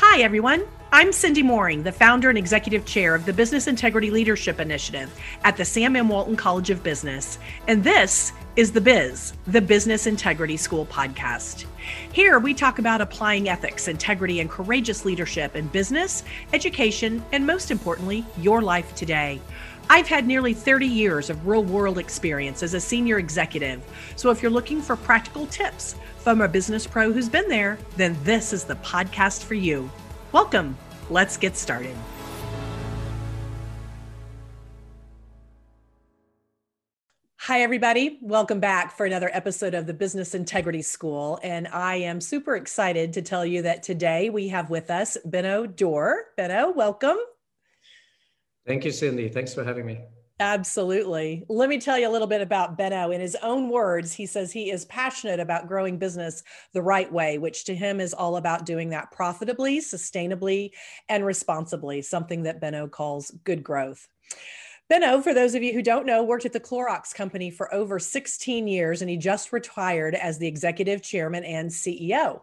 Hi, everyone. I'm Cindy Moehring, the founder and executive chair of the Business Integrity Leadership Initiative at the Sam M. Walton College of Business. And this is The Biz, the Business Integrity School podcast. Here, we talk about applying ethics, integrity, and courageous leadership in business, education, and most importantly, your life today. I've had nearly 30 years of real world experience as a senior executive. So if you're looking for practical tips from a business pro who's been there, then this is the podcast for you. Welcome. Let's get started. Hi, everybody. Welcome back for another episode of the Business Integrity School. And I am super excited to tell you that today we have with us Benno Dorer. Benno, welcome. Thank you, Cindy. Thanks for having me. Absolutely. Let me tell you a little bit about Benno. In his own words, he says he is passionate about growing business the right way, which to him is all about doing that profitably, sustainably, and responsibly, something that Benno calls good growth. Benno, for those of you who don't know, worked at the Clorox company for over 16 years and he just retired as the executive chairman and CEO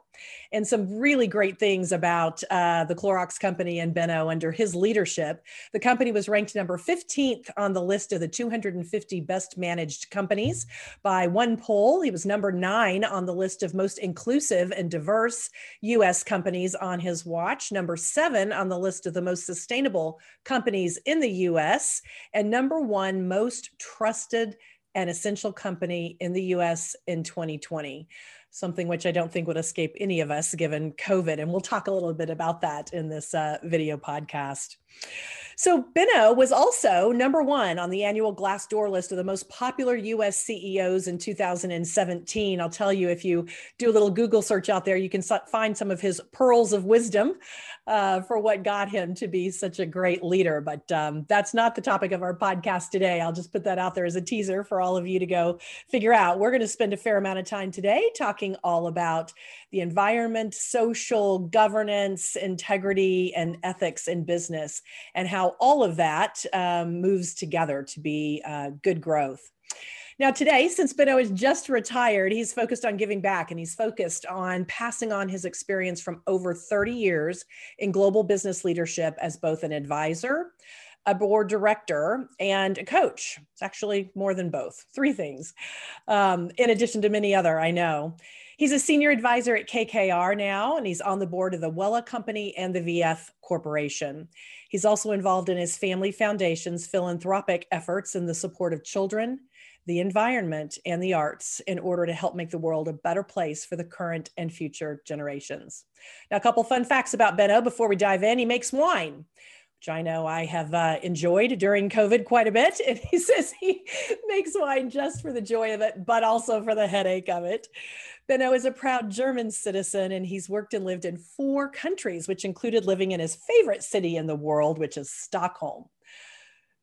and some really great things about uh, the Clorox company and Benno under his leadership. The company was ranked number 15th on the list of the 250 best managed companies by one poll. He was number nine on the list of most inclusive and diverse US companies on his watch, number seven on the list of the most sustainable companies in the US, and number one most trusted and essential company in the US in 2020 something which I don't think would escape any of us given COVID. And we'll talk a little bit about that in this uh, video podcast. So Benno was also number one on the annual Glassdoor list of the most popular US CEOs in 2017. I'll tell you, if you do a little Google search out there, you can find some of his pearls of wisdom uh, for what got him to be such a great leader. But um, that's not the topic of our podcast today. I'll just put that out there as a teaser for all of you to go figure out. We're going to spend a fair amount of time today talking all about the environment, social governance, integrity, and ethics in business, and how all of that um, moves together to be uh, good growth. Now, today, since Benno is just retired, he's focused on giving back and he's focused on passing on his experience from over 30 years in global business leadership as both an advisor, a board director, and a coach. It's actually more than both, three things, um, in addition to many other, I know. He's a senior advisor at KKR now, and he's on the board of the Wella Company and the VF Corporation. He's also involved in his family foundation's philanthropic efforts in the support of children, the environment, and the arts in order to help make the world a better place for the current and future generations. Now, a couple fun facts about Benno before we dive in. He makes wine which I know I have uh, enjoyed during COVID quite a bit. And he says he makes wine just for the joy of it, but also for the headache of it. Benno is a proud German citizen and he's worked and lived in four countries, which included living in his favorite city in the world, which is Stockholm.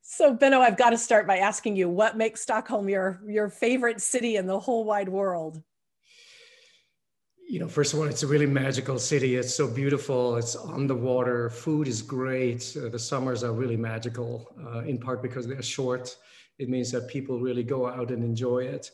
So, Benno, I've got to start by asking you what makes Stockholm your, your favorite city in the whole wide world? You know, first of all, it's a really magical city. It's so beautiful. It's on the water. Food is great. Uh, the summers are really magical, uh, in part because they're short. It means that people really go out and enjoy it.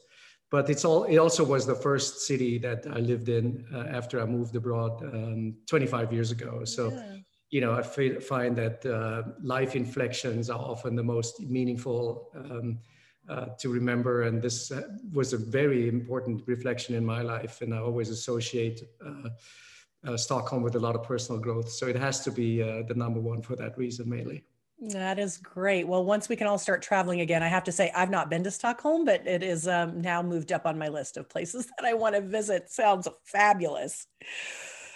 But it's all. It also was the first city that I lived in uh, after I moved abroad um, 25 years ago. So, yeah. you know, I find that uh, life inflections are often the most meaningful. Um, uh, to remember. And this uh, was a very important reflection in my life. And I always associate uh, Stockholm with a lot of personal growth. So it has to be the number one for that reason, mainly. That is great. Well, once we can all start traveling again, I have to say I've not been to Stockholm, but it is um, now moved up on my list of places that I want to visit. Sounds fabulous.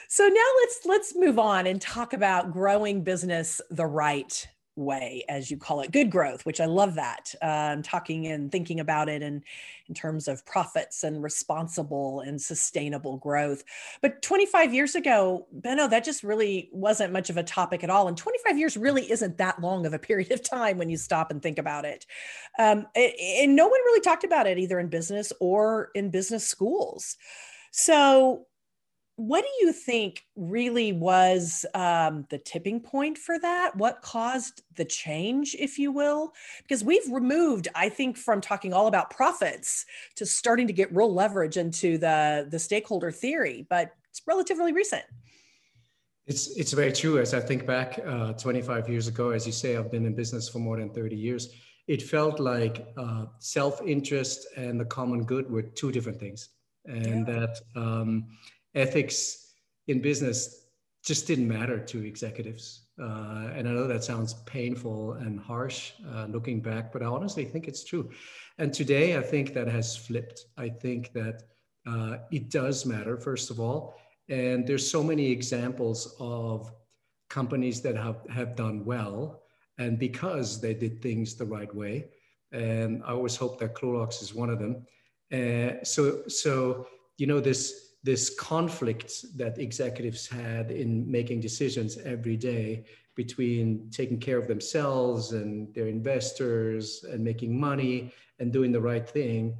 So now let's let's move on and talk about growing business the right way, as you call it, good growth, which I love that. Um, talking and thinking about it in, in terms of profits and responsible and sustainable growth. But 25 years ago, Benno, that just really wasn't much of a topic at all. And 25 years really isn't that long of a period of time when you stop and think about it. Um, and no one really talked about it either in business or in business schools. So what do you think really was um, the tipping point for that? What caused the change, if you will? Because we've removed, I think, from talking all about profits to starting to get real leverage into the the stakeholder theory, but it's relatively recent. It's it's very true. As I think back, uh, 25 years ago, as you say, I've been in business for more than 30 years. It felt like uh, self-interest and the common good were two different things, and yeah. that um, ethics in business just didn't matter to executives. Uh, and I know that sounds painful and harsh uh, looking back, but I honestly think it's true. And today, I think that has flipped. I think that uh, it does matter, first of all. And there's so many examples of companies that have, have done well and because they did things the right way. And I always hope that Clorox is one of them. Uh, so, so, you know, this, this conflict that executives had in making decisions every day between taking care of themselves and their investors and making money and doing the right thing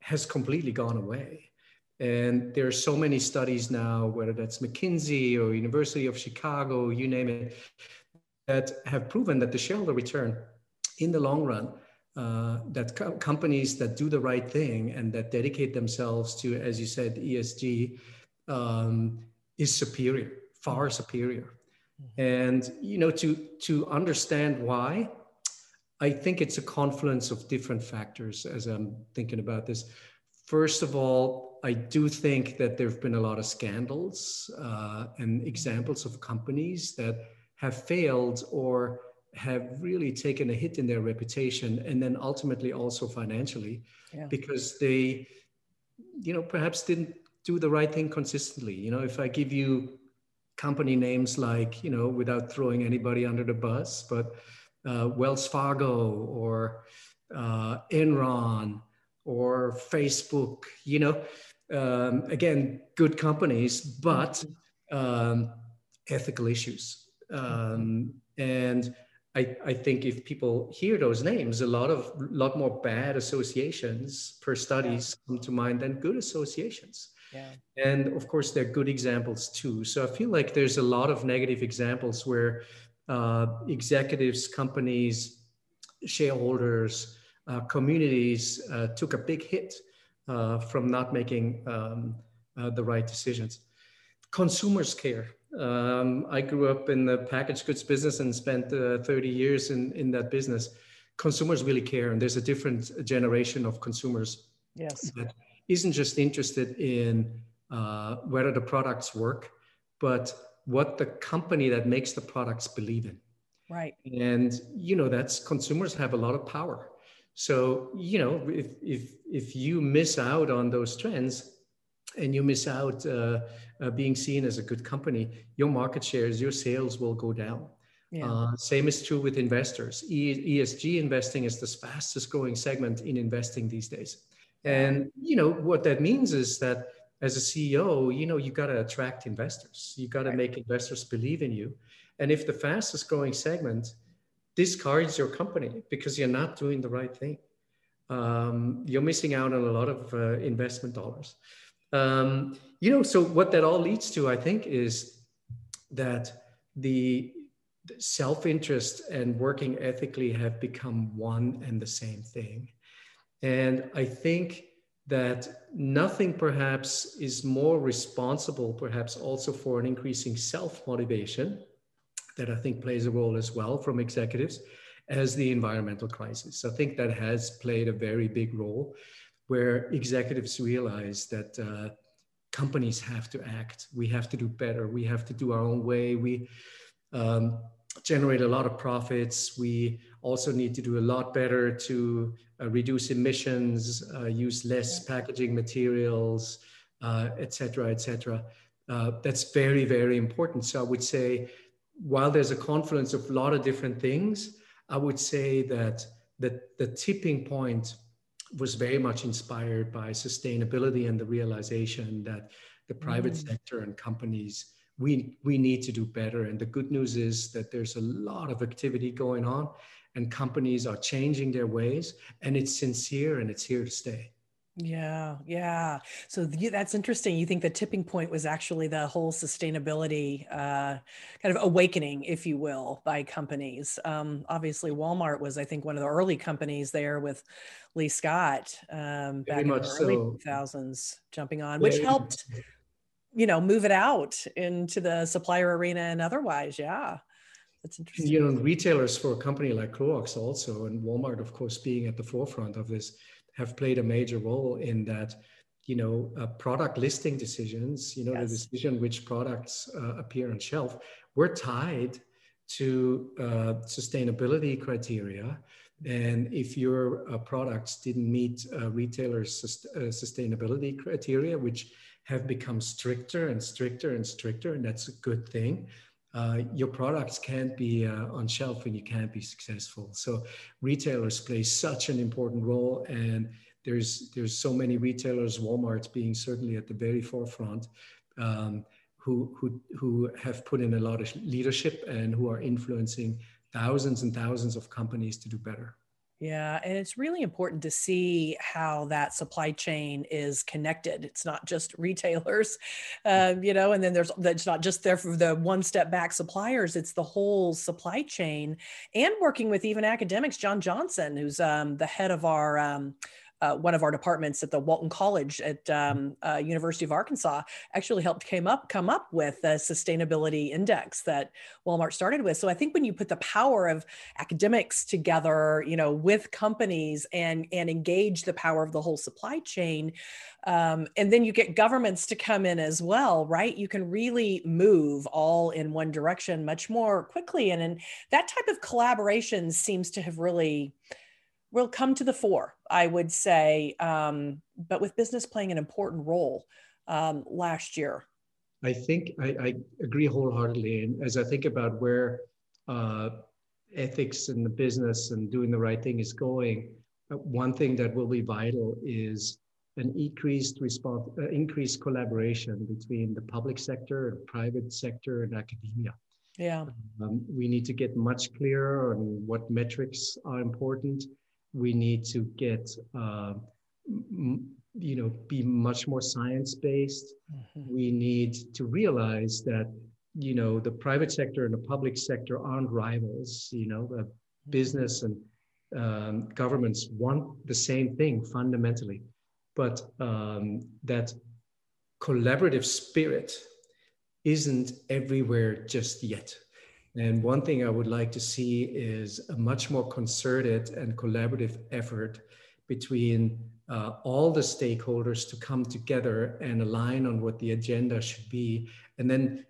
has completely gone away. And there are so many studies now, whether that's McKinsey or University of Chicago, you name it, that have proven that the shareholder return in the long run, uh, that co- companies that do the right thing and that dedicate themselves to, as you said, ESG, um, is superior, far superior. Mm-hmm. And you know, to to understand why, I think it's a confluence of different factors as I'm thinking about this. First of all, I do think that there have been a lot of scandals uh, and examples of companies that have failed or have really taken a hit in their reputation and then ultimately also financially yeah. because they, you know, perhaps didn't do the right thing consistently. You know, if I give you company names like, you know, without throwing anybody under the bus, but uh, Wells Fargo or uh, Enron or Facebook, you know, um, again, good companies, but um, ethical issues. Um, and I, I think if people hear those names, a lot of lot more bad associations per studies come to mind than good associations. Yeah. And of course, they're good examples too. So I feel like there's a lot of negative examples where uh, executives, companies, shareholders, uh, communities uh, took a big hit uh, from not making um, uh, the right decisions. Consumers care. Um, I grew up in the packaged goods business and spent uh, 30 years in, in that business. Consumers really care, and there's a different generation of consumers yes. that isn't just interested in whether the products work, but what the company that makes the products believe in. Right. And you know that's consumers have a lot of power. So you know if if if you miss out on those trends, and you miss out uh, uh, being seen as a good company, your market shares, your sales will go down. Yeah. Uh, same is true with investors. E- ESG investing is the fastest growing segment in investing these days. And you know what that means is that as a CEO, you know, you got to attract investors. You got to right. make investors believe in you. And if the fastest growing segment discards your company because you're not doing the right thing, um, you're missing out on a lot of uh, investment dollars. Um, you know, so what that all leads to, I think, is that the self-interest and working ethically have become one and the same thing. And I think that nothing perhaps is more responsible, perhaps also for an increasing self motivation that I think plays a role as well from executives as the environmental crisis. I think that has played a very big role where executives realize that uh, companies have to act. We have to do better. We have to do our own way. We um, generate a lot of profits. We also need to do a lot better to uh, reduce emissions, uh, use less packaging materials, uh, et cetera, et cetera. Uh, that's very, very important. So I would say, while there's a confluence of a lot of different things, I would say that the, the tipping point was very much inspired by sustainability and the realization that the private mm. sector and companies we we need to do better and the good news is that there's a lot of activity going on and companies are changing their ways and it's sincere and it's here to stay yeah yeah. So that's interesting you think the tipping point was actually the whole sustainability uh, kind of awakening if you will by companies. Um, obviously walmart was i think one of the early companies there with lee scott um, back in the early so. 2000s jumping on which helped you know move it out into the supplier arena and otherwise. Yeah that's interesting you know retailers for a company like Clorox also and Walmart of course being at the forefront of this have played a major role in that you know uh, product listing decisions you know yes. the decision which products uh, appear on shelf we're tied to uh, sustainability criteria and if your uh, products didn't meet uh, retailers sus- uh, sustainability criteria which have become stricter and stricter and stricter and that's a good thing your products can't be on shelf and you can't be successful so retailers play such an important role and there's there's so many retailers, Walmart being certainly at the very forefront, um, who who who have put in a lot of leadership and who are influencing thousands and thousands of companies to do better. Yeah, and it's really important to see how that supply chain is connected. It's not just retailers, uh, you know, and then there's it's not just there for the one step back suppliers. It's the whole supply chain, and working with even academics. John Johnson, who's um, the head of our um, uh, one of our departments at the Walton College at um, uh, University of Arkansas actually helped came up come up with a sustainability index that Walmart started with. So I think when you put the power of academics together, you know, with companies and and engage the power of the whole supply chain, um, and then you get governments to come in as well, right? You can really move all in one direction much more quickly, and and that type of collaboration seems to have really will come to the fore, I would say, um, but with business playing an important role um, last year. I think I, I, agree wholeheartedly. And as I think about where uh, ethics and the business and doing the right thing is going, uh, one thing that will be vital is an increased response, uh, increased collaboration between the public sector and private sector and academia. Yeah. Um, we need to get much clearer on what metrics are important we need to get uh, m- you know be much more science based mm-hmm. we need to realize that you know the private sector and the public sector aren't rivals you know the business and um, governments want the same thing fundamentally. But um, that collaborative spirit isn't everywhere just yet and one thing I would like to see is a much more concerted and collaborative effort between uh, all the stakeholders to come together and align on what the agenda should be, and then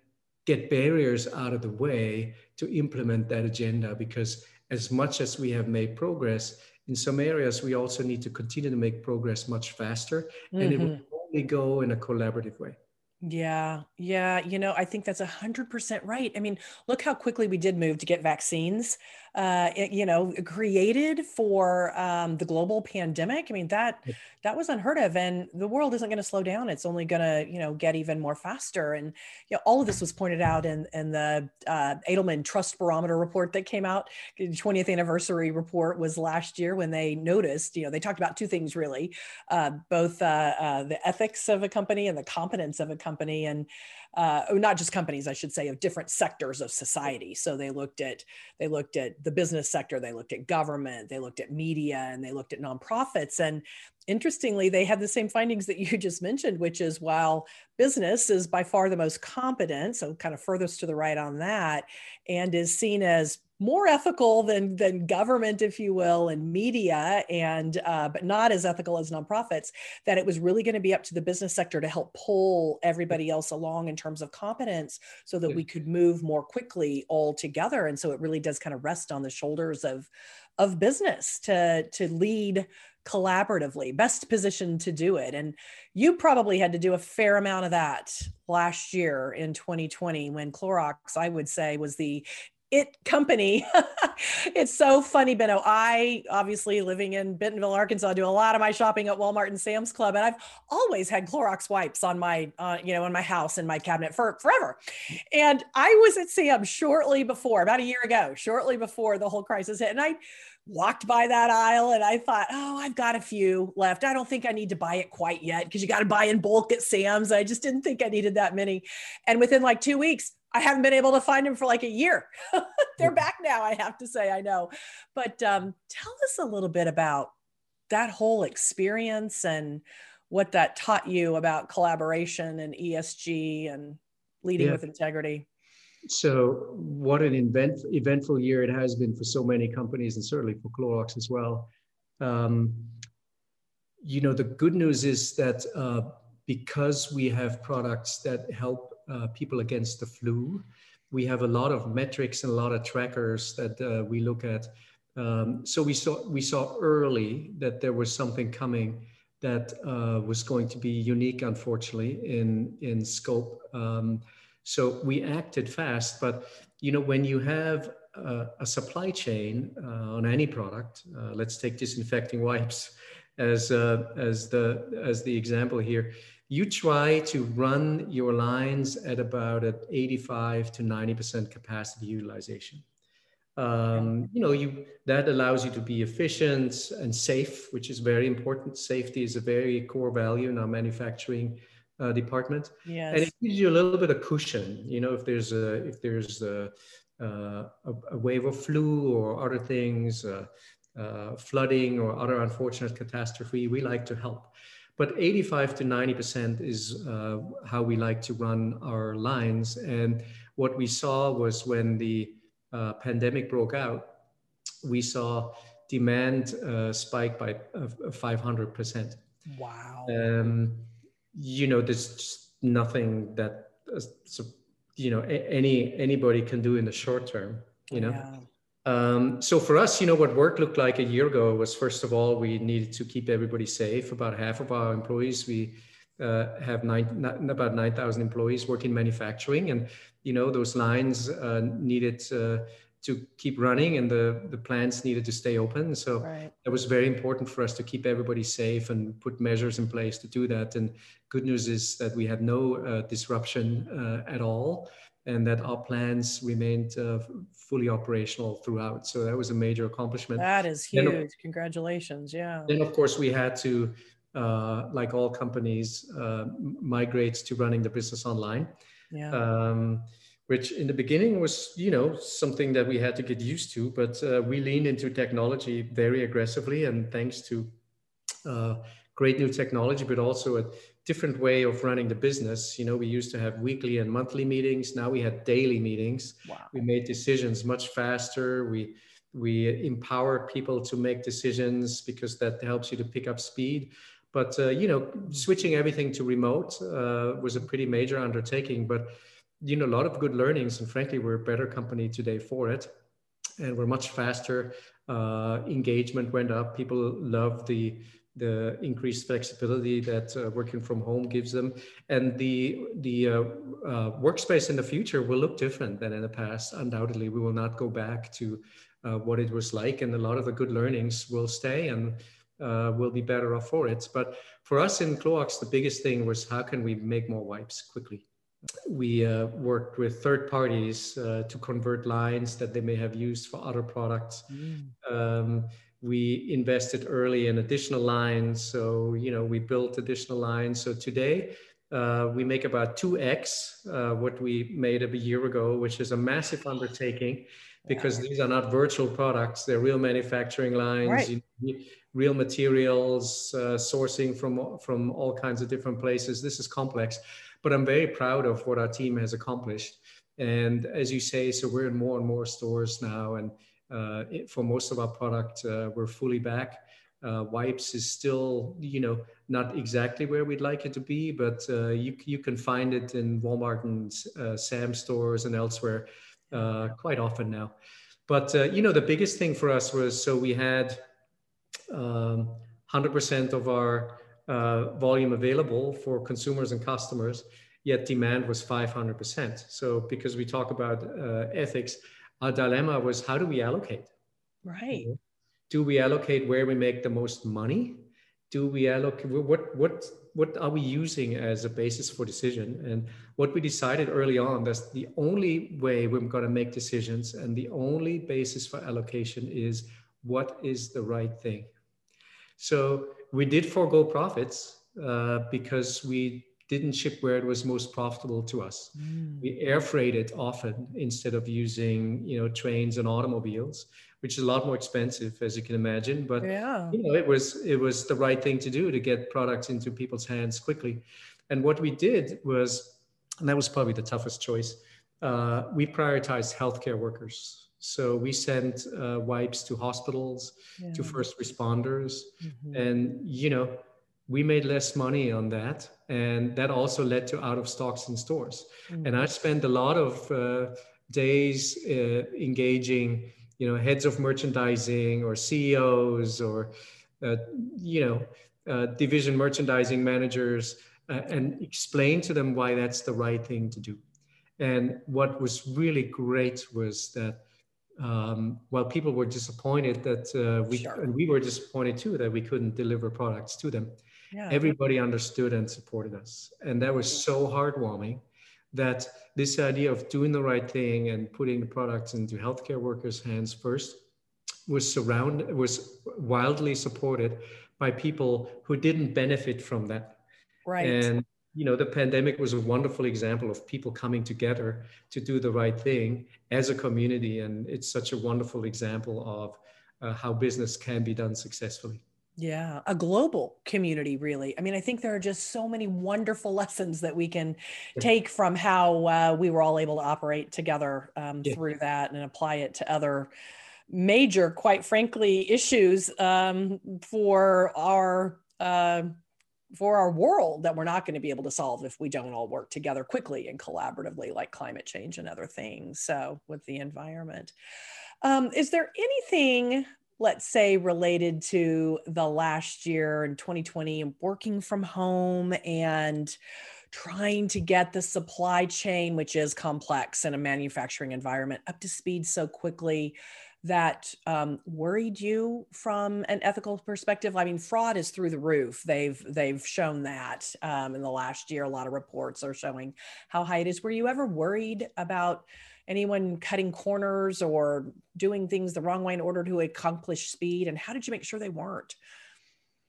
get barriers out of the way to implement that agenda. Because as much as we have made progress, in some areas we also need to continue to make progress much faster, mm-hmm. and it will mm-hmm. only go in a collaborative way. Yeah, yeah. You know, I think that's a hundred percent right. I mean, look how quickly we did move to get vaccines uh, you know, created for um, the global pandemic. I mean, that that was unheard of, and the world isn't going to slow down. It's only going to, you know, get even more faster. And you know, all of this was pointed out in in the uh, Edelman Trust Barometer report that came out. The 20th anniversary report was last year when they noticed. You know, they talked about two things really, uh, both uh, uh, the ethics of a company and the competence of a company, and uh, not just companies, I should say, of different sectors of society. So they looked at they looked at the business sector, they looked at government, they looked at media, and they looked at nonprofits. And interestingly, they had the same findings that you just mentioned, which is while business is by far the most competent, so kind of furthest to the right on that, and is seen as more ethical than than government if you will and media and uh, but not as ethical as nonprofits that it was really going to be up to the business sector to help pull everybody else along in terms of competence so that we could move more quickly all together and so it really does kind of rest on the shoulders of of business to to lead collaboratively best positioned to do it and you probably had to do a fair amount of that last year in 2020 when Clorox I would say was the it company. it's so funny, Benno. I obviously living in Bentonville, Arkansas, do a lot of my shopping at Walmart and Sam's Club, and I've always had Clorox wipes on my, uh, you know, in my house in my cabinet for forever. And I was at Sam's shortly before, about a year ago, shortly before the whole crisis hit, and I walked by that aisle and I thought, oh, I've got a few left. I don't think I need to buy it quite yet because you got to buy in bulk at Sam's. I just didn't think I needed that many. And within like two weeks, I haven't been able to find them for like a year. They're back now, I have to say, I know. But um, tell us a little bit about that whole experience and what that taught you about collaboration and ESG and leading yeah. with integrity. So, what an event, eventful year it has been for so many companies and certainly for Clorox as well. Um, you know, the good news is that uh, because we have products that help uh, people against the flu, we have a lot of metrics and a lot of trackers that uh, we look at. Um, so we saw we saw early that there was something coming that uh, was going to be unique, unfortunately, in in scope. Um, so we acted fast, but you know when you have a, a supply chain uh, on any product, uh, let's take disinfecting wipes as uh, as the as the example here you try to run your lines at about at 85 to 90% capacity utilization. Um, you know, you that allows you to be efficient and safe, which is very important. Safety is a very core value in our manufacturing uh, department, yes. and it gives you a little bit of cushion. You know, if there's a if there's a, uh, a, a wave of flu or other things, uh, uh, flooding or other unfortunate catastrophe, we like to help. But 85 to 90% is uh, how we like to run our lines. And what we saw was when the uh, pandemic broke out, we saw demand uh, spike by 500%. Uh, wow. Um, you know, there's just nothing that, uh, you know, any anybody can do in the short term, you know. Yeah. Um, so for us, you know, what work looked like a year ago was first of all, we needed to keep everybody safe. About half of our employees, we uh, have nine, about 9,000 employees work in manufacturing. And, you know, those lines uh, needed uh, to keep running and the, the plants needed to stay open. So right. it was very important for us to keep everybody safe and put measures in place to do that. And good news is that we had no uh, disruption uh, at all and that our plans remained uh, fully operational throughout. So that was a major accomplishment. That is huge. Then, Congratulations. Yeah. Then, of course, we had to, uh, like all companies, uh, migrate to running the business online. Yeah. Um, which in the beginning was, you know, something that we had to get used to, but uh, we leaned into technology very aggressively, and thanks to uh, great new technology, but also a different way of running the business. You know, we used to have weekly and monthly meetings. Now we had daily meetings. Wow. We made decisions much faster. We we empower people to make decisions because that helps you to pick up speed. But uh, you know, switching everything to remote uh, was a pretty major undertaking. But you know, a lot of good learnings, and frankly, we're a better company today for it, and we're much faster. Uh, engagement went up. People love the the increased flexibility that uh, working from home gives them, and the the uh, uh, workspace in the future will look different than in the past. Undoubtedly, we will not go back to uh, what it was like, and a lot of the good learnings will stay, and uh, we'll be better off for it. But for us in Clorox, the biggest thing was how can we make more wipes quickly. We uh, worked with third parties to convert lines that they may have used for other products. Mm. Um, we invested early in additional lines. So, you know, we built additional lines. So today, uh, we make about 2x uh, what we made a year ago, which is a massive undertaking because these are not virtual products, they're real manufacturing lines, right. you, real materials, uh, sourcing from, from all kinds of different places. This is complex, but I'm very proud of what our team has accomplished. And as you say, so we're in more and more stores now, and uh, for most of our product, uh, we're fully back. Uh, wipes is still, you know, not exactly where we'd like it to be, but you you can find it in Walmart and Sam stores and elsewhere quite often now. But you know, the biggest thing for us was so we had um, 100% of our uh, volume available for consumers and customers, yet demand was 500%. So because we talk about uh, ethics, our dilemma was how do we allocate? Right. Do we allocate where we make the most money? Do we allocate what what what are we using as a basis for decision? And what we decided early on that's the only way we're going to make decisions, and the only basis for allocation is what is the right thing. So we did forego profits uh, because we didn't ship where it was most profitable to us. Mm. We air freighted often instead of using, you know, trains and automobiles. which is a lot more expensive, as you can imagine. But yeah. you know, it was it was the right thing to do to get products into people's hands quickly. And what we did was, and that was probably the toughest choice. Uh, we prioritized healthcare workers. So we sent uh, wipes to hospitals, yeah. to first responders, mm-hmm. and you know, we made less money on that, and that also led to out of stocks in stores. Mm-hmm. And I spent a lot of uh, days uh, engaging you know heads of merchandising or ceos or uh, you know uh, division merchandising managers uh, and explain to them why that's the right thing to do and what was really great was that um, while people were disappointed that uh, we sure. and we were disappointed too that we couldn't deliver products to them yeah. everybody understood and supported us and that was so heartwarming that this idea of doing the right thing and putting the products into healthcare workers' hands first was surrounded was wildly supported by people who didn't benefit from that. Right. And you know, the pandemic was a wonderful example of people coming together to do the right thing as a community, and it's such a wonderful example of uh, how business can be done successfully. Yeah, a global community, really. I mean, I think there are just so many wonderful lessons that we can take from how uh, we were all able to operate together um, yeah. through that and apply it to other major, quite frankly, issues um, for our. Uh, for our world that we're not going to be able to solve if we don't all work together quickly and collaboratively, like climate change and other things. So, with the environment, um, is there anything let's say related to the last year in 2020 and working from home and trying to get the supply chain which is complex in a manufacturing environment up to speed so quickly that um, worried you from an ethical perspective i mean fraud is through the roof they've they've shown that um, in the last year a lot of reports are showing how high it is were you ever worried about anyone cutting corners or doing things the wrong way in order to accomplish speed? And how did you make sure they weren't?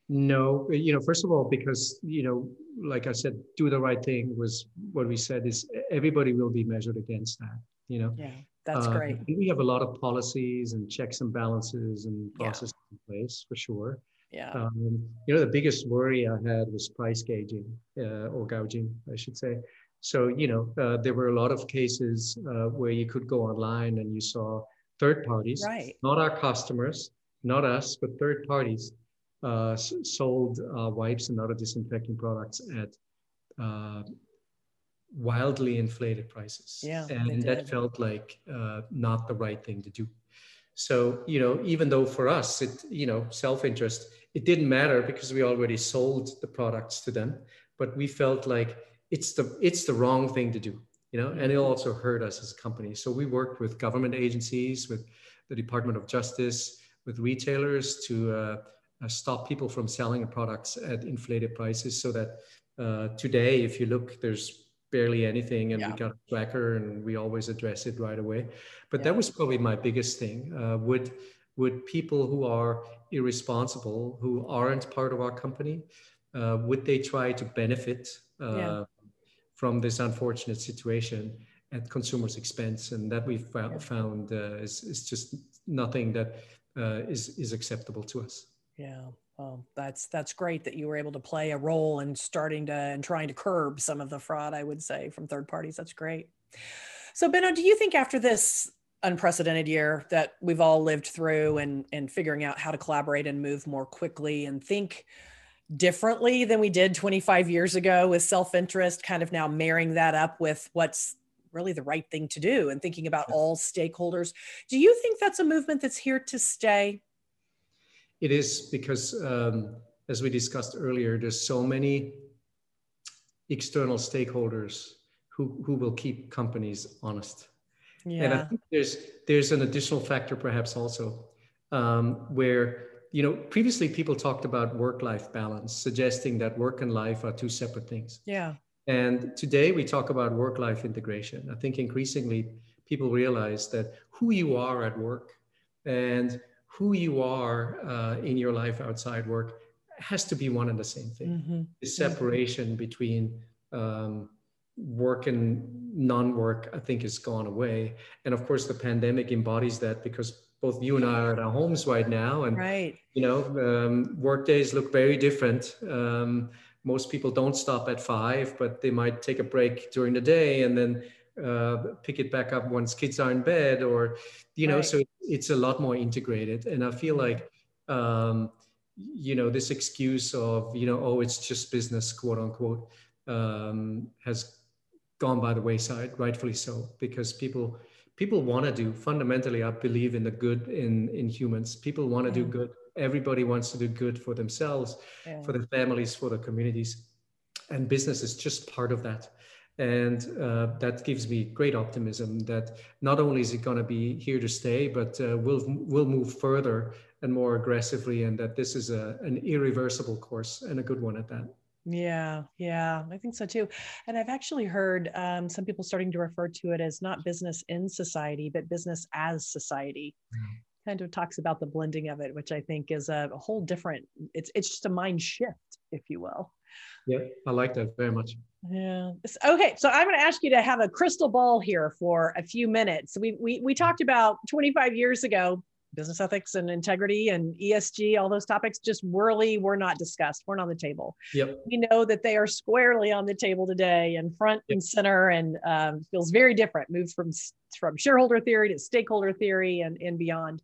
No, you know, first of all, because, you know, like I said, do the right thing was what we said is everybody will be measured against that, you know? Yeah, that's uh, great. We have a lot of policies and checks and balances and processes yeah. in place for sure. Yeah. Um, you know, the biggest worry I had was price gauging uh, or gouging, I should say. So, you know, uh, there were a lot of cases uh, where you could go online and you saw third parties, right. not our customers, not us, but third parties uh, sold uh, wipes and other disinfecting products at uh, wildly inflated prices. Yeah, and that felt like uh, not the right thing to do. So, you know, even though for us, it, you know, self interest, it didn't matter because we already sold the products to them, but we felt like, it's the it's the wrong thing to do you know and it also hurt us as a company so we worked with government agencies with the department of justice with retailers to uh, uh, stop people from selling products at inflated prices so that uh, today if you look there's barely anything and yeah. we got a tracker and we always address it right away but yeah. that was probably my biggest thing uh, would would people who are irresponsible who aren't part of our company uh, would they try to benefit uh, yeah from this unfortunate situation at consumers' expense, and that we've found uh, is, is just nothing that uh, is is acceptable to us. Yeah, well, that's that's great that you were able to play a role in starting to and trying to curb some of the fraud. I would say from third parties. That's great. So, Benno, do you think after this unprecedented year that we've all lived through and and figuring out how to collaborate and move more quickly and think differently than we did 25 years ago with self-interest kind of now marrying that up with what's really the right thing to do and thinking about all stakeholders do you think that's a movement that's here to stay it is because um, as we discussed earlier there's so many external stakeholders who, who will keep companies honest yeah. and i think there's there's an additional factor perhaps also um, where you know, previously people talked about work-life balance, suggesting that work and life are two separate things. Yeah. And today we talk about work-life integration. I think increasingly people realize that who you are at work and who you are uh, in your life outside work has to be one and the same thing. Mm-hmm. The separation between um, work and non-work, I think, has gone away. And of course, the pandemic embodies that because both you and I are at our homes right now, and right. you know, um, work days look very different. Um, most people don't stop at five, but they might take a break during the day and then uh, pick it back up once kids are in bed, or you know, right. so it's a lot more integrated. And I feel like, um, you know, this excuse of you know, oh, it's just business, quote unquote, um, has gone by the wayside, rightfully so, because people people want to do fundamentally i believe in the good in in humans. People want to do good. Everybody wants to do good for themselves yeah. for their families for their communities. And business is just part of that and uh, that gives me great optimism that not only is it going to be here to stay but uh, we'll we'll move further and more aggressively and that this is a, an irreversible course and a good one at that yeah, yeah, I think so too. And I've actually heard um, some people starting to refer to it as not business in society, but business as society. Mm. Kind of talks about the blending of it, which I think is a, a whole different. It's it's just a mind shift, if you will. Yeah, I like that very much. Yeah. Okay, so I'm going to ask you to have a crystal ball here for a few minutes. We we we talked about 25 years ago business ethics and integrity and ESG, all those topics just really were not discussed, weren't on the table. Yep. We know that they are squarely on the table today and front yep. and center and um, feels very different, moves from, from shareholder theory to stakeholder theory and, and beyond.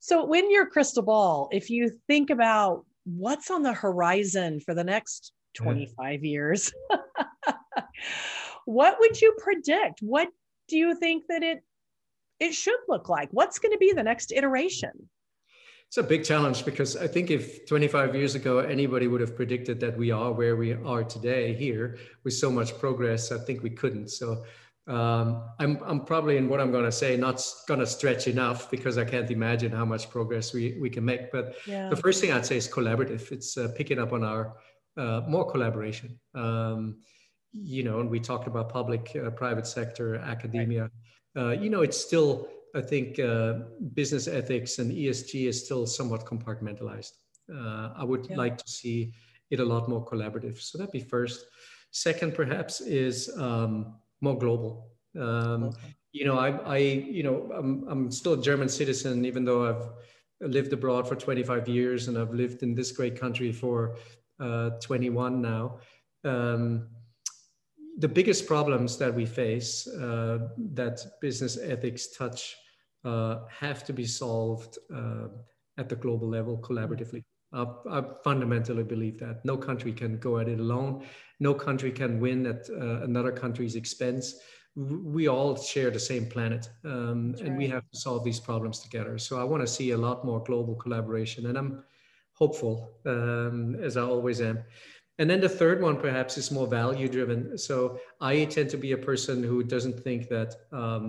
So when your crystal ball, if you think about what's on the horizon for the next 25 yeah. years, what would you predict? What do you think that it it should look like? What's going to be the next iteration? It's a big challenge because I think if 25 years ago anybody would have predicted that we are where we are today here with so much progress, I think we couldn't. So um, I'm, I'm probably in what I'm going to say not going to stretch enough because I can't imagine how much progress we, we can make. But yeah. the first thing I'd say is collaborative. It's uh, picking up on our uh, more collaboration. Um, you know, and we talked about public, uh, private sector, academia. Right uh, you know, it's still, I think, uh, business ethics and ESG is still somewhat compartmentalized. Uh, I would yeah. like to see it a lot more collaborative. So that'd be first. Second, perhaps, is um, more global. Um, okay. You know, I, I, you know, I'm, I'm still a German citizen, even though I've lived abroad for 25 years and I've lived in this great country for uh, 21 now. Um, the biggest problems that we face uh, that business ethics touch uh, have to be solved uh, at the global level collaboratively. I fundamentally believe that no country can go at it alone. No country can win at uh, another country's expense. We all share the same planet, um, and right. we have to solve these problems together. So I want to see a lot more global collaboration, and I'm hopeful, um, as I always am. And then the third one perhaps is more value driven. So I tend to be a person who doesn't think that um,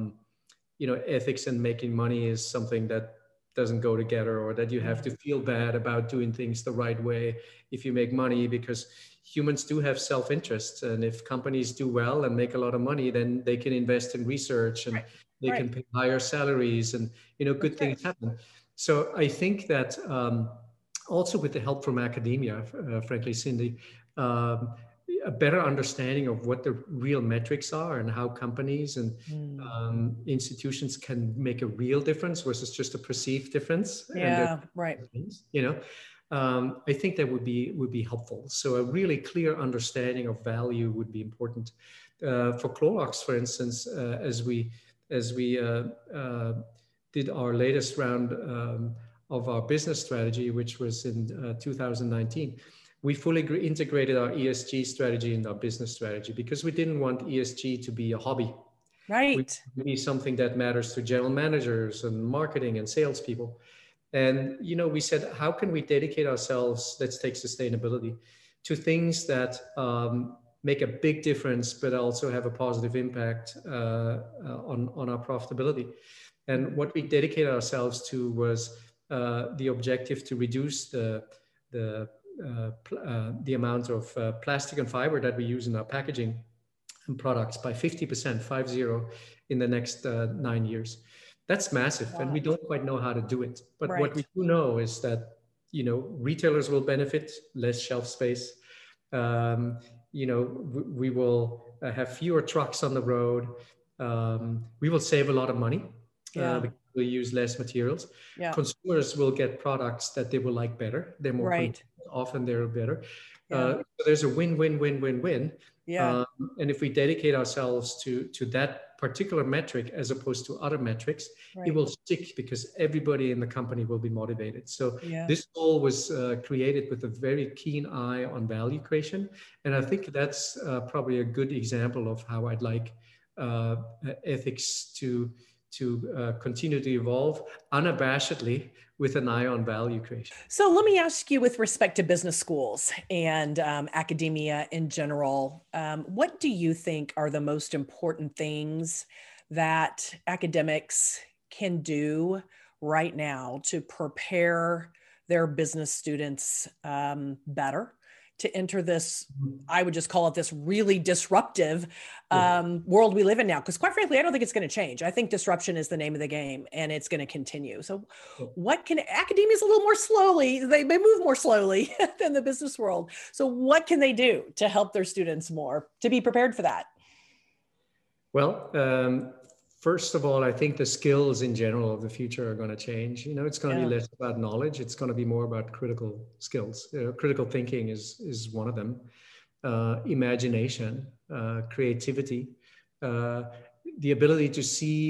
you know ethics and making money is something that doesn't go together or that you have to feel bad about doing things the right way if you make money because humans do have self-interest and if companies do well and make a lot of money then they can invest in research and right. they right. can pay higher salaries and you know good things happen so i think that um, also with the help from academia uh, frankly cindy um, a better understanding of what the real metrics are and how companies and mm. um, institutions can make a real difference versus just a perceived difference. Yeah, right. You know, um, I think that would be would be helpful. So a really clear understanding of value would be important. Uh, for Clorox, for instance, uh, as we as we uh, uh did our latest round um, of our business strategy, which was in uh, 2019 we fully integrated our ESG strategy in our business strategy because we didn't want ESG to be a hobby. Right. We be something that matters to general managers and marketing and salespeople. And you know, we said, how can we dedicate ourselves? Let's take sustainability to things that um, make a big difference, but also have a positive impact uh, uh, on on our profitability. And what we dedicated ourselves to was the objective to reduce the the uh, uh, the amount of uh, plastic and fiber that we use in our packaging and products by 50%, five zero, in the next nine years. That's massive, wow. and we don't quite know how to do it. But right. what we do know is that you know retailers will benefit less shelf space. Um, you know we, we will have fewer trucks on the road. Um, we will save a lot of money. Yeah. Uh, will use less materials. Yeah. Consumers will get products that they will like better. They're more Right. often they're better. Yeah. Uh, so there's a win, win, win, win, win. Yeah. Um, and if we dedicate ourselves to to that particular metric as opposed to other metrics, right. it will stick because everybody in the company will be motivated. So Yeah. this goal was uh, created with a very keen eye on value creation, and I think that's uh, probably a good example of how I'd like uh, ethics to to uh, continue to evolve unabashedly with an eye on value creation. So let me ask you, with respect to business schools and um, academia in general, um, what do you think are the most important things that academics can do right now to prepare their business students um, better to enter this i would just call it this really disruptive um, world we live in now. Because quite frankly i don't think it's going to change. I think disruption is the name of the game and it's going to continue. So what can academia is a little more slowly they, they move more slowly than the business world. So what can they do to help their students more to be prepared for that? Well, um, first of all, I think the skills in general of the future are going to change. You know, it's going to Yeah. be less about knowledge; it's going to be more about critical skills. You know, critical thinking is is one of them. Uh, imagination, uh, creativity, uh, the ability to see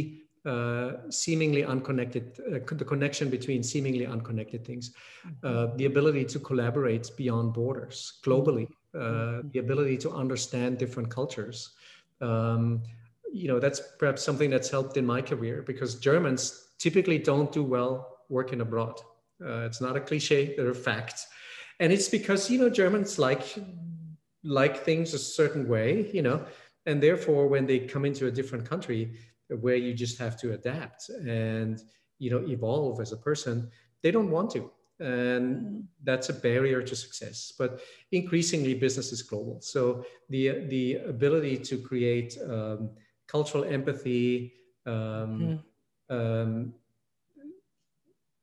uh, seemingly unconnected, uh, the connection between seemingly unconnected things, uh, the ability to collaborate beyond borders globally, uh, the ability to understand different cultures. Um, you know, that's perhaps something that's helped in my career because Germans typically don't do well working abroad. Uh, it's not a cliche; they're a fact, and it's because you know Germans like like things a certain way, you know, and therefore when they come into a different country where you just have to adapt and you know evolve as a person, they don't want to, and that's a barrier to success. But increasingly, business is global, so the the ability to create um, cultural empathy. Um, um,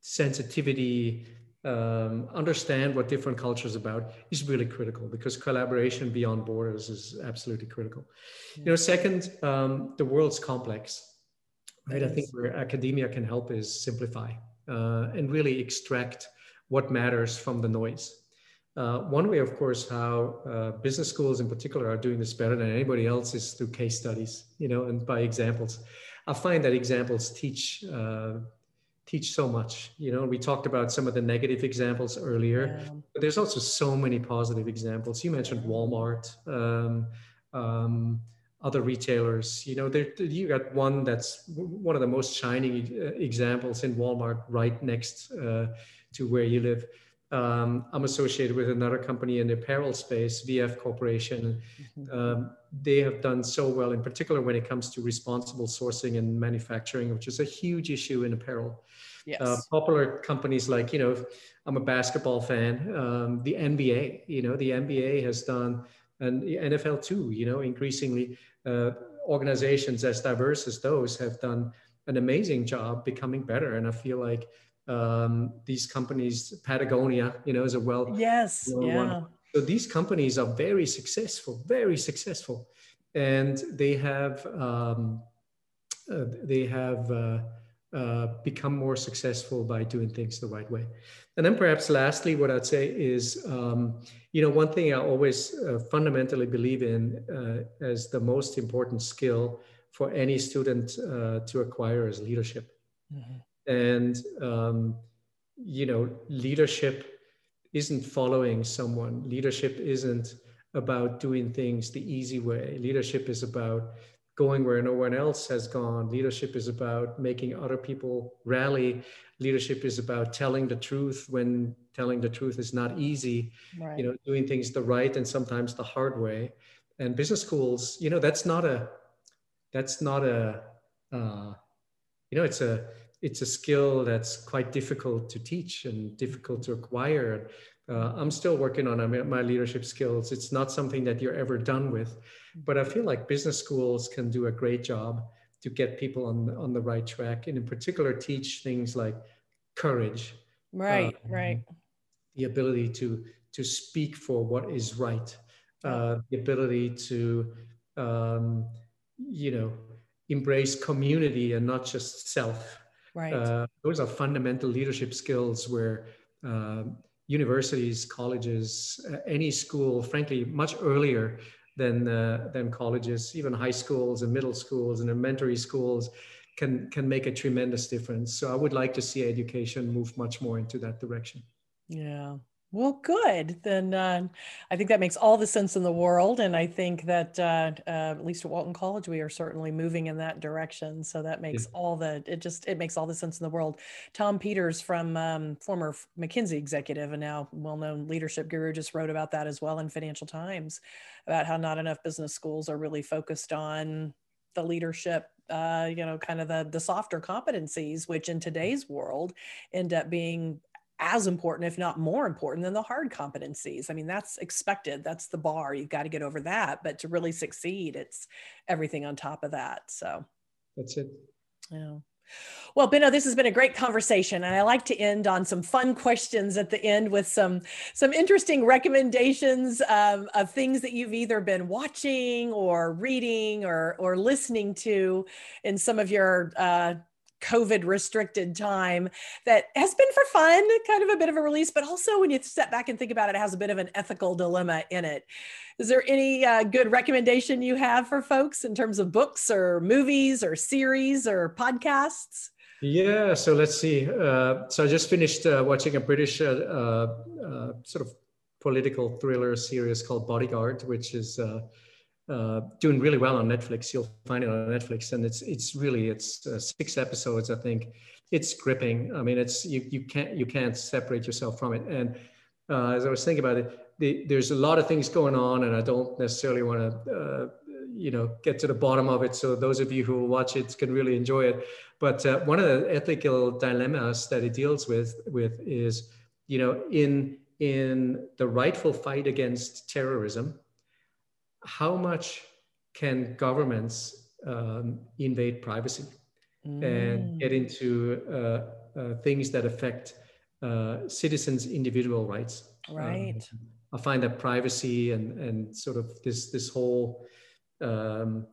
sensitivity, um, understand what different cultures about is really critical because collaboration beyond borders is absolutely critical. You know, second, um, the world's complex, right? I think where academia can help is simplify uh, and really extract what matters from the noise. Uh, one way, of course, how uh, business schools in particular are doing this better than anybody else is through case studies, you know, and by examples. I find that examples teach uh, teach so much. You know, we talked about some of the negative examples earlier, Yeah. but there's also so many positive examples. You mentioned Walmart, um, um, other retailers. You know, there you got one that's one of the most shining uh, examples in Walmart, right next uh, to where you live. Um, I'm associated with another company in the apparel space, VF Corporation. Mhm. Um, they have done so well, in particular when it comes to responsible sourcing and manufacturing, which is a huge issue in apparel. yes. Uh, popular companies like, you know, I'm a basketball fan, um, the NBA, you know, the NBA has done, and the NFL too, you know, increasingly uh, organizations as diverse as those have done an amazing job becoming better. And I feel like um, these companies, Patagonia, you know, is a well yes. well, Yeah. one- so these companies are very successful, very successful, and they have um, uh, they have uh, uh, become more successful by doing things the right way. And then perhaps lastly, what I'd say is, um, you know, one thing I always uh, fundamentally believe in uh, as the most important skill for any student uh, to acquire is leadership Mhm. And um, you know leadership isn't following someone. Leadership isn't about doing things the easy way. Leadership is about going where no one else has gone. Leadership is about making other people rally. Leadership is about telling the truth when telling the truth is not easy. Right. you know doing things the right and sometimes the hard way. And business schools you know that's not a that's not a uh, you know it's a it's a skill that's quite difficult to teach and difficult to acquire uh, i'm still working on my my leadership skills it's not something that you're ever done with but i feel like business schools can do a great job to get people on on the right track and in particular teach things like courage right. uh, right. the ability to to speak for what is right, uh, the ability to um, you know embrace community and not just self. Right. Uh, those are fundamental leadership skills where uh, universities, colleges, uh, any school, frankly, much earlier than uh, than colleges, even high schools and middle schools and elementary schools, can can make a tremendous difference. So I would like to see education move much more into that direction. Yeah, well, good. Then uh, I think that makes all the sense in the world. And I think that uh, uh, at least at Walton College, we are certainly moving in that direction. So that makes yeah. all the, it just, it makes all the sense in the world. Tom Peters from um, former McKinsey executive and now well-known leadership guru just wrote about that as well in Financial Times about how not enough business schools are really focused on the leadership uh, you know, kind of the the softer competencies, which in today's world end up being as important, if not more important, than the hard competencies. I mean, that's expected. That's the bar. You've got to get over that. But to really succeed, it's everything on top of that. So that's it. Yeah. Well, Benno, this has been a great conversation, and I like to end on some fun questions at the end with some some interesting recommendations um, of things that you've either been watching or reading or or listening to in some of your uh, COVID restricted time that has been for fun, kind of a bit of a release, but also when you step back and think about it, it has a bit of an ethical dilemma in it. Is there any uh, good recommendation you have for folks in terms of books or movies or series or podcasts? Yeah, so let's see. Uh, so I just finished uh, watching a British uh, uh, sort of political thriller series called Bodyguard, which is uh, doing really well on Netflix. You'll find it on Netflix, and it's it's really it's uh, six episodes. I think it's gripping. I mean, it's you you can't you can't separate yourself from it. And uh, as I was thinking about it, the, there's a lot of things going on, and I don't necessarily want to uh, you know get to the bottom of it. So those of you who watch it can really enjoy it. But uh, one of the ethical dilemmas that it deals with with is you know in in the rightful fight against terrorism how much can governments um, invade privacy mm. and get into uh, uh, things that affect uh, citizens' individual rights? Right. Um, I find that privacy and and sort of this this whole um,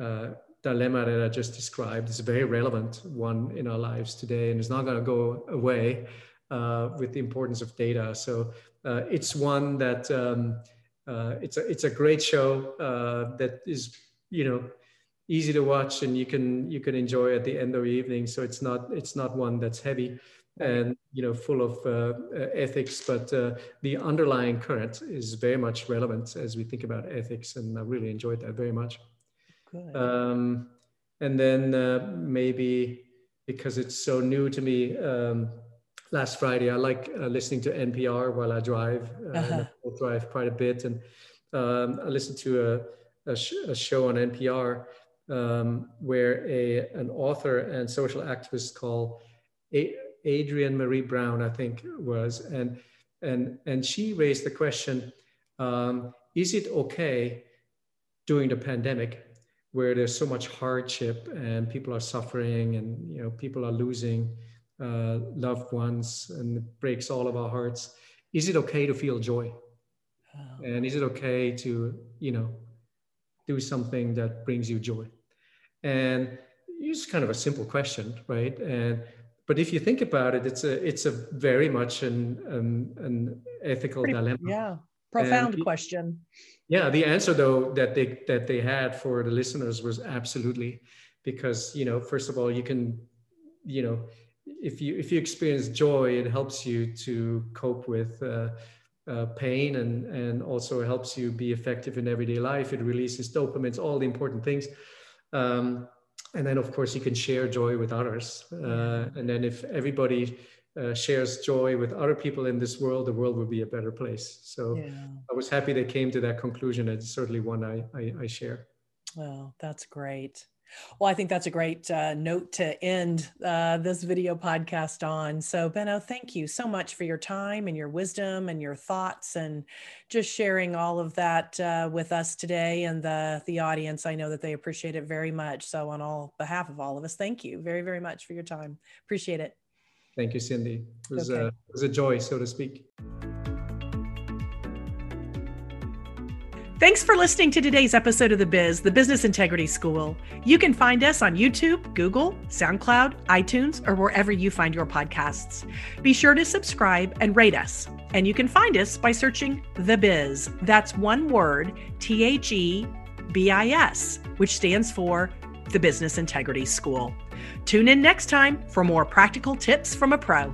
uh, dilemma that I just described is a very relevant one in our lives today, and it's not going to go away uh, with the importance of data. So uh, it's one that um, uh, it's a it's a great show uh, that is you know easy to watch and you can you can enjoy at the end of the evening. So it's not it's not one that's heavy and you know full of uh, uh ethics, but uh, the underlying current is very much relevant as we think about ethics, and I really enjoyed that very much. Good. Um, and then uh, maybe because it's so new to me. Um, last Friday. I like uh, listening to NPR while I drive. Uh, uh-huh. I drive quite a bit, and um, I listened to a, a, sh- a show on NPR um, where a an author and social activist called a- Adrienne Maree Brown, I think was, and and and she raised the question: um, Is it okay during the pandemic? where there's so much hardship and people are suffering and you know people are losing uh, loved ones and it breaks all of our hearts. Is it okay to feel joy? Oh. and is it okay to you know do something that brings you joy? And it's kind of a simple question right? And but if you think about it it's a it's a very much an an, an ethical Pretty, dilemma. yeah profound and, question. Yeah the answer though that they that they had for the listeners was absolutely because you know first of all you can you know if you if you experience joy, it helps you to cope with uh, uh, pain and and also helps you be effective in everyday life. It releases dopamine, it's all the important things. Um, and then of course you can share joy with others. Uh, and then if everybody uh, shares joy with other people in this world, the world will be a better place. So yeah. I was happy they came to that conclusion. It's certainly one I, I, I share. Well, that's great. Well, I think that's a great uh, note to end uh, this video podcast on. So, Benno, thank you so much for your time and your wisdom and your thoughts and just sharing all of that uh, with us today and the the audience. I know that they appreciate it very much. So, on all behalf of all of us, thank you very, very much for your time. Appreciate it. Thank you, Cindy. It was, okay. a, it was a joy, so to speak. Thanks for listening to today's episode of The Biz, the Business Integrity School. You can find us on YouTube, Google, SoundCloud, iTunes, or wherever you find your podcasts. Be sure to subscribe and rate us. And you can find us by searching The Biz. That's one word, T H E B I S, which stands for the Business Integrity School. Tune in next time for more practical tips from a pro.